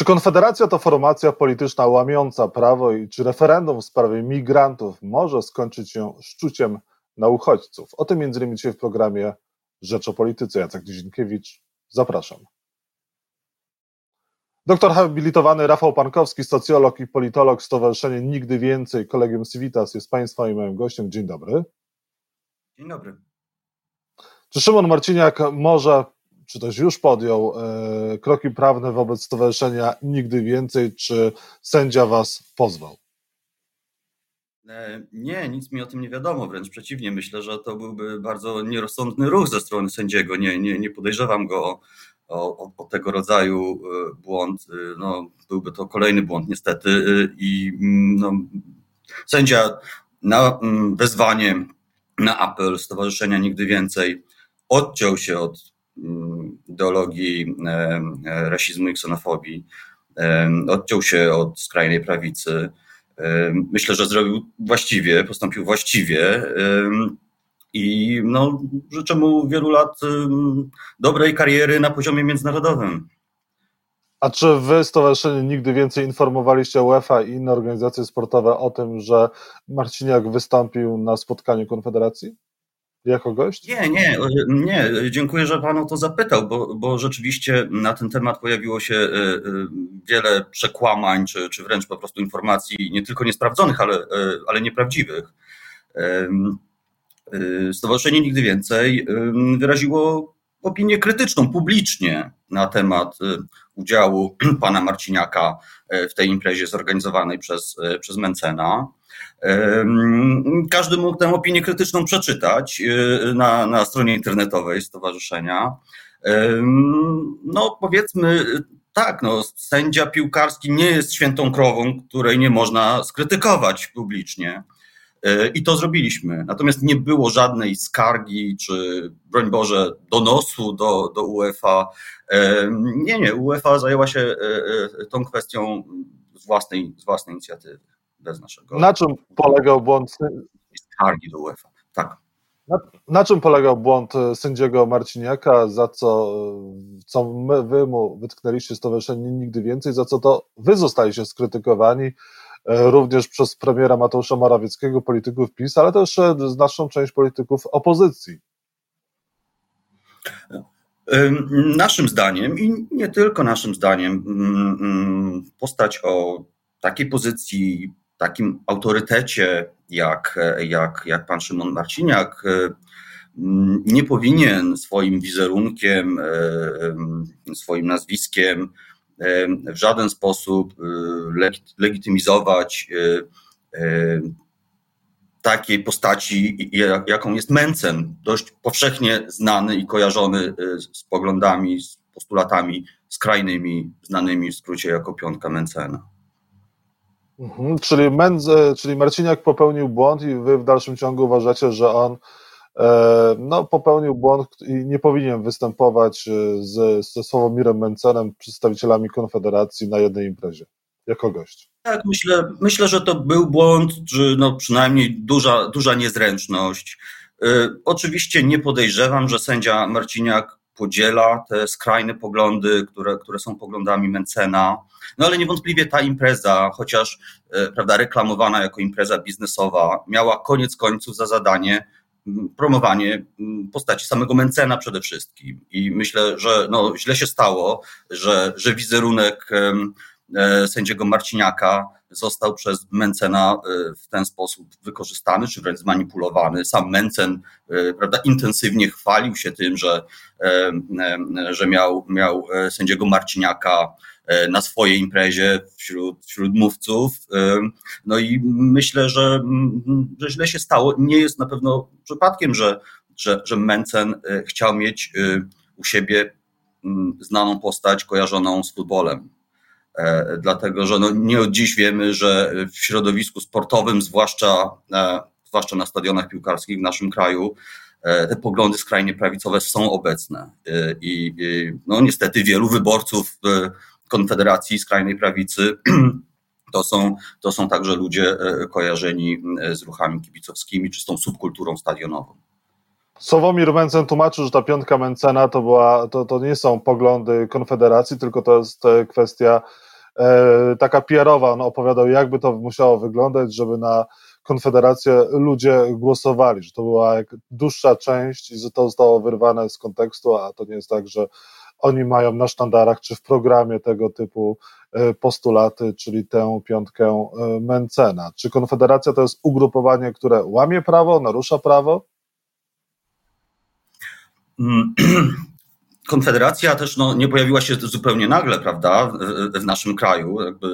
Czy Konfederacja to formacja polityczna łamiąca prawo i czy referendum w sprawie migrantów może skończyć się szczuciem na uchodźców? O tym między innymi dzisiaj w programie Rzecz o Polityce. Jacek Nizinkiewicz, zapraszam. Doktor habilitowany Rafał Pankowski, socjolog i politolog, Stowarzyszenie Nigdy Więcej, Kolegium Civitas jest Państwa i moim gościem. Dzień dobry. Dzień dobry. Czy Szymon Marciniak może czy też już podjął e, kroki prawne wobec stowarzyszenia Nigdy Więcej, czy sędzia was pozwał? E, nie, nic mi o tym nie wiadomo, wręcz przeciwnie. Myślę, że to byłby bardzo nierozsądny ruch ze strony sędziego. Nie, nie, nie podejrzewam go o, o, o tego rodzaju e, błąd. No, byłby to kolejny błąd, niestety. I mm, no, sędzia na mm, wezwanie, na apel Stowarzyszenia Nigdy Więcej odciął się od ideologii e, e, rasizmu i ksenofobii, odciął się od skrajnej prawicy. Myślę, że zrobił właściwie, postąpił właściwie i no, życzę mu wielu lat dobrej kariery na poziomie międzynarodowym. A czy wy, Stowarzyszenie, nigdy więcej informowaliście UEFA i inne organizacje sportowe o tym, że Marciniak wystąpił na spotkaniu Konfederacji? Jako gość? Nie, nie, nie. Dziękuję, że Pan o to zapytał, bo, bo rzeczywiście na ten temat pojawiło się e, e, wiele przekłamań, czy, czy wręcz po prostu informacji nie tylko niesprawdzonych, ale, e, ale nieprawdziwych. Stowarzyszenie Nigdy Więcej wyraziło opinię krytyczną publicznie na temat udziału pana Marciniaka w tej imprezie zorganizowanej przez, przez Mencena. Każdy mógł tę opinię krytyczną przeczytać e, na, na stronie internetowej stowarzyszenia. No, powiedzmy tak, no, sędzia piłkarski nie jest świętą krową, której nie można skrytykować publicznie. E, I to zrobiliśmy. Natomiast nie było żadnej skargi, czy broń Boże, donosu do, do UEFA. Nie, nie, UEFA zajęła się e, tą kwestią z własnej, z własnej inicjatywy bez naszego. Na czym polegał błąd? Skargi do UEFA. Tak. Na, na, czym polegał błąd e, sędziego Marciniaka, za co, e, co my, wy mu wytknęliście stowarzyszenie nigdy więcej, za co to wy zostaliście skrytykowani e, również przez premiera Mateusza Morawieckiego, polityków PiS, ale też znaczną część polityków opozycji. Naszym zdaniem i nie tylko naszym zdaniem, mm, mm, postać o takiej pozycji takim autorytecie jak, jak, jak pan Szymon Marciniak e, nie powinien swoim wizerunkiem, e, swoim nazwiskiem w żaden sposób legitymizować takiej postaci, jaką jest Mencen, dość powszechnie znany i kojarzony z poglądami, z postulatami skrajnymi, znanymi w skrócie jako piątka Mencena. Mhm, czyli, Mendze, czyli Marciniak popełnił błąd i wy w dalszym ciągu uważacie, że on e, no, popełnił błąd i nie powinien występować e, z, ze Sławomirem Mencenem, przedstawicielami Konfederacji na jednej imprezie, jako gość. Tak, myślę, myślę że to był błąd, czy no przynajmniej duża, duża niezręczność. E, oczywiście nie podejrzewam, że sędzia Marciniak podziela te skrajne poglądy, które, które są poglądami Mencena. No ale niewątpliwie ta impreza, chociaż e, prawda, reklamowana jako impreza biznesowa, miała koniec końców za zadanie promowanie postaci samego Mencena przede wszystkim. I myślę, że no, źle się stało, że, że wizerunek e, sędziego Marciniaka został przez Mencena e, w ten sposób wykorzystany, czy wręcz zmanipulowany. Sam Mencen prawda, intensywnie chwalił się tym, że, że miał, miał sędziego Marciniaka E, na swojej imprezie wśród, wśród mówców. E, no i myślę, że, że źle się stało. Nie jest na pewno przypadkiem, że, że, że Mencen e, chciał mieć u siebie mm, znaną postać kojarzoną z futbolem. Dlatego, że no nie od dziś wiemy, że w środowisku sportowym, zwłaszcza, zwłaszcza na stadionach piłkarskich w naszym kraju, te poglądy skrajnie prawicowe są obecne. I, no niestety wielu wyborców Konfederacji, skrajnej prawicy, to są, to są także ludzie e, kojarzeni e, z ruchami kibicowskimi czy z tą subkulturą stadionową. Sławomir Mencen tłumaczył, że ta piątka Mencena to, była, to, to nie są poglądy Konfederacji, tylko to jest e, kwestia taka PR-owa, on opowiadał, jakby to musiało wyglądać, żeby na Konfederację ludzie głosowali, że to była dłuższa część i że to zostało wyrwane z kontekstu, a to nie jest tak, że oni mają na sztandarach czy w programie tego typu e, postulaty, czyli tę piątkę e, Mencena. Czy Konfederacja to jest ugrupowanie, które łamie prawo, narusza prawo? Konfederacja też no, nie pojawiła się zupełnie nagle, prawda, w, naszym kraju. Jakby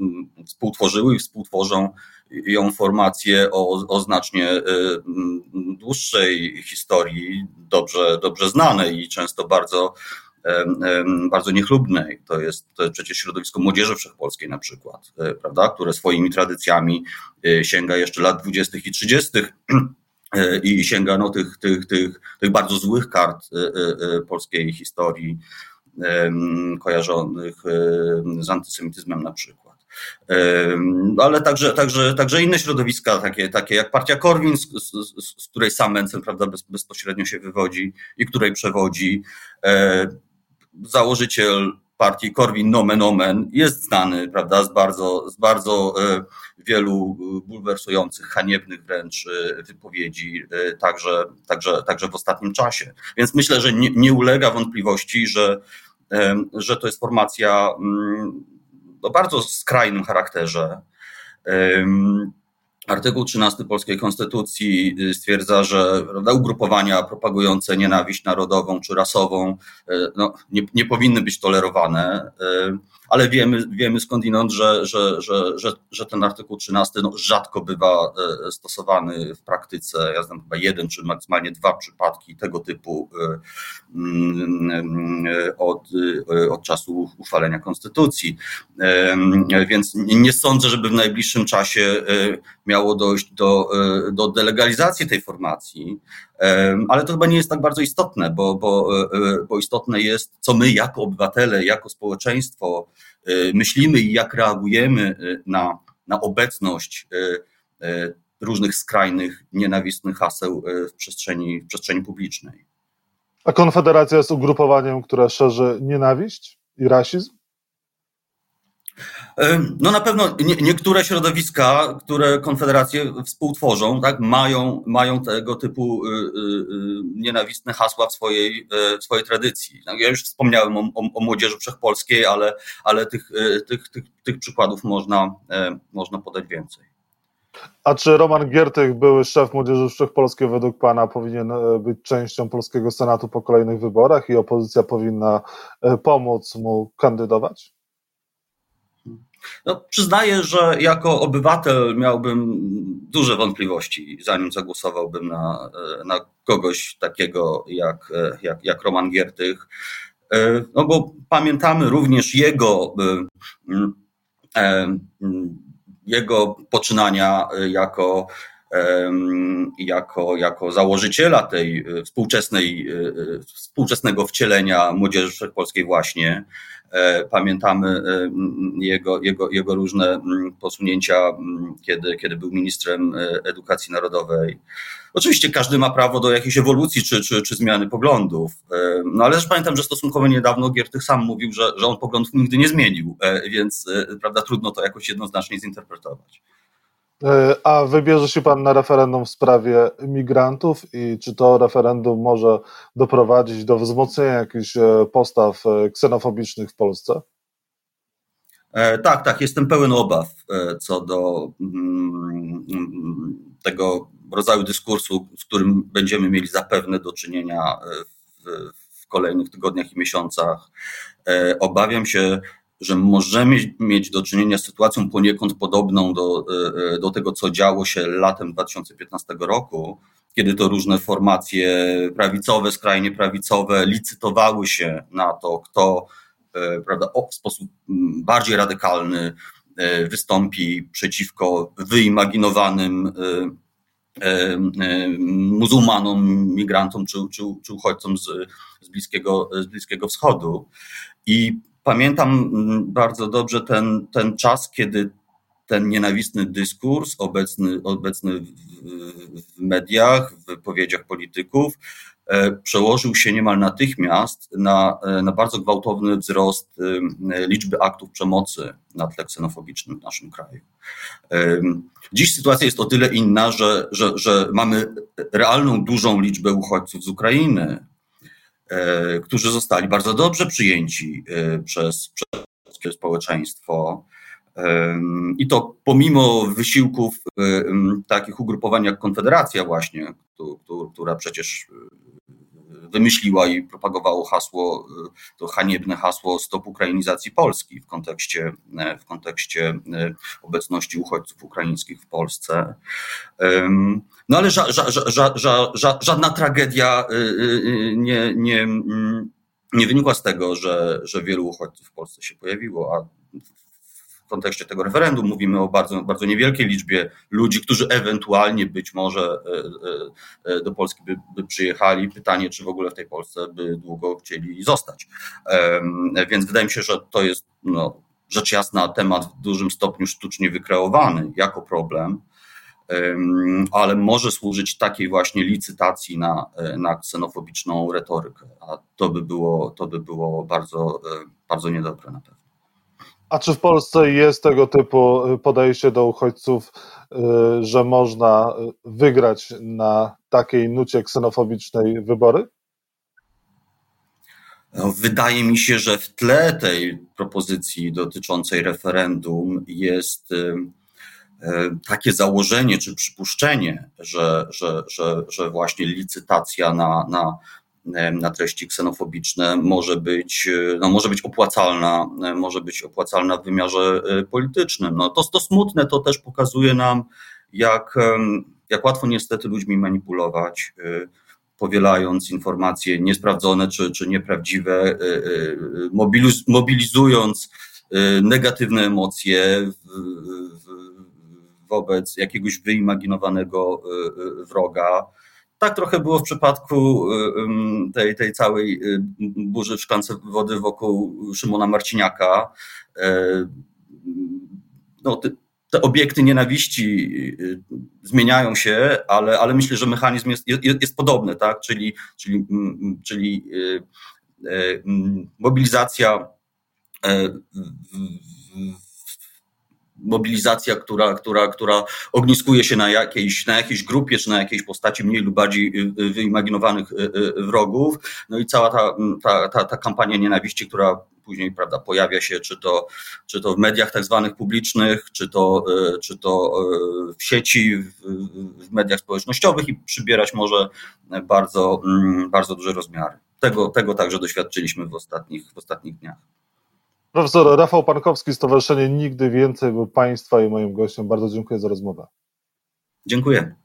mm, współtworzyły i współtworzą ją formacje o, o znacznie y, mm, dłuższej historii, dobrze, dobrze znanej i często bardzo bardzo niechlubnej. To jest przecież środowisko młodzieży wszechpolskiej na przykład, e, prawda, które swoimi tradycjami sięga jeszcze lat 20. i 30. E, i sięga no, tych, tych, tych, tych bardzo złych kart polskiej historii kojarzonych z antysemityzmem na przykład. Ale także, także, także inne środowiska, takie, takie jak partia Korwin, z, z, z której sam Mencen prawda, bez, bezpośrednio się wywodzi i której przewodzi założyciel partii Korwin Nomen Omen jest znany, prawda, z bardzo, z bardzo e, wielu bulwersujących, haniebnych wręcz e, wypowiedzi, e, także, także, także w ostatnim czasie. Więc myślę, że nie, nie ulega wątpliwości, że, że to jest formacja mm, o bardzo skrajnym charakterze. Artykuł 13 polskiej konstytucji y, stwierdza, że prawda, ugrupowania propagujące nienawiść narodową czy rasową y, no, nie, nie powinny być tolerowane. Ale wiemy, wiemy skądinąd, że, że, że, że, że ten artykuł 13 no, rzadko bywa e, stosowany w praktyce. Ja znam chyba jeden czy maksymalnie dwa przypadki tego typu e, mm, e, od, od czasu uchwalenia konstytucji. Więc nie sądzę, żeby w najbliższym czasie miało dojść do, do delegalizacji tej formacji. Ale to chyba nie jest tak bardzo istotne, bo, bo, bo istotne jest, co my jako obywatele, jako społeczeństwo myślimy i jak reagujemy na, na obecność różnych skrajnych, nienawistnych haseł w przestrzeni, w przestrzeni publicznej. A Konfederacja jest ugrupowaniem, które szerzy nienawiść i rasizm? No na pewno nie, niektóre środowiska, które konfederacje współtworzą, tak, mają, mają tego typu y, y, y, nienawistne hasła w swojej, w swojej tradycji. Tak, ja już wspomniałem o, o, o młodzieży wszechpolskiej, ale, ale tych, tych, tych, tych przykładów można, można podać więcej. A czy Roman Giertych, były szef Młodzieży Wszechpolskiej, według Pana powinien być częścią polskiego Senatu po kolejnych wyborach i opozycja powinna pomóc mu kandydować? No, przyznaję, że jako obywatel miałbym duże wątpliwości, zanim zagłosowałbym na, na kogoś takiego jak, jak, jak Roman Giertych. No bo pamiętamy również jego, jego poczynania jako, jako, jako założyciela tej współczesnej, współczesnego wcielenia młodzieży wszechpolskiej właśnie. E, pamiętamy e, jego, jego, jego różne posunięcia, kiedy, kiedy był ministrem e, edukacji narodowej. Oczywiście każdy ma prawo do jakiejś ewolucji czy, czy, czy zmiany poglądów, no ale też pamiętam, że stosunkowo niedawno Giertych sam mówił, że, że on poglądów nigdy nie zmienił, więc prawda, trudno to jakoś jednoznacznie zinterpretować. E, a wybierze się Pan na referendum w sprawie migrantów i czy to referendum może doprowadzić do wzmocnienia jakichś e, postaw e, ksenofobicznych w Polsce? Tak, tak, jestem pełen obaw co do mm, tego rodzaju dyskursu, z którym będziemy mieli zapewne do czynienia w, w kolejnych tygodniach i miesiącach. Obawiam się, że możemy mieć do czynienia z sytuacją poniekąd podobną do, e, do tego, co działo się latem 2015 roku, kiedy to różne formacje prawicowe, skrajnie prawicowe licytowały się na to, kto e, prawda, w sposób bardziej radykalny e, wystąpi przeciwko wyimaginowanym muzułmanom, migrantom czy, czy, czy uchodźcom z, z, bliskiego, z Bliskiego Wschodu. I Pamiętam mm, bardzo dobrze ten, ten czas, kiedy ten nienawistny dyskurs obecny, obecny w, mediach, w wypowiedziach polityków, przełożył się niemal natychmiast na, na bardzo gwałtowny wzrost liczby aktów przemocy na tle ksenofobicznym w naszym kraju. Dziś sytuacja jest o tyle inna, że, że, że mamy realną, dużą liczbę uchodźców z Ukrainy, E, którzy zostali bardzo dobrze przyjęci e, przez, przez społeczeństwo. E, I to pomimo wysiłków takich ugrupowań jak Konfederacja, właśnie, która przecież wymyśliła i propagowało hasło, to haniebne hasło stop ukrainizacji Polski w kontekście, w kontekście obecności uchodźców ukraińskich w Polsce. No ale ża, ża, ża, żadna tragedia y, y, y, nie, nie, mm, nie wynikła z tego, że, że wielu uchodźców w Polsce się pojawiło, a kontekście tego referendum mówimy o bardzo, bardzo niewielkiej liczbie ludzi, którzy ewentualnie być może do Polski by, by przyjechali. Pytanie, czy w ogóle w tej Polsce by długo chcieli zostać. Więc wydaje mi się, że to jest no, rzecz jasna temat w dużym stopniu sztucznie wykreowany jako problem ale może służyć takiej właśnie licytacji na, na ksenofobiczną retorykę, a to by było, to by było bardzo, bardzo niedobre na pewno. A czy w Polsce jest tego typu podejście do uchodźców, y, że można wygrać na takiej nucie ksenofobicznej wybory? No, wydaje mi się, że w tle tej propozycji dotyczącej referendum jest takie założenie czy przypuszczenie, że, że, że, że właśnie licytacja na, na, na treści ksenofobiczne może być, e, no może być opłacalna, może być opłacalna w wymiarze politycznym. No to, to smutne, to też pokazuje nam, jak, jak łatwo niestety ludźmi manipulować, powielając informacje niesprawdzone czy, czy nieprawdziwe, mobilizując negatywne emocje wobec jakiegoś wyimaginowanego wroga. Tak trochę było w przypadku y, tej, tej całej burzy w szklance wody wokół Szymona Marciniaka. E, no, te, obiekty nienawiści zmieniają się, ale, ale myślę, że mechanizm jest, jest, jest podobny, tak? czyli, czyli, czyli e, mobilizacja e, mobilizacja, która, która, która ogniskuje się na jakiejś, na jakiejś grupie, czy na jakiejś postaci mniej lub bardziej y, y, wyimaginowanych y, wrogów. No i cała ta, ta, ta, ta kampania nienawiści, która później prawda, pojawia się, czy to, czy to w mediach tak zwanych publicznych, czy to, czy to w sieci, w, w mediach społecznościowych i przybierać może bardzo, mm, bardzo duże rozmiary. Tego, tego także doświadczyliśmy w ostatnich, w ostatnich dniach. Profesor Rafał Pankowski, Stowarzyszenie Nigdy Więcej był Państwa i moim gościem. Bardzo dziękuję za rozmowę. Dziękuję.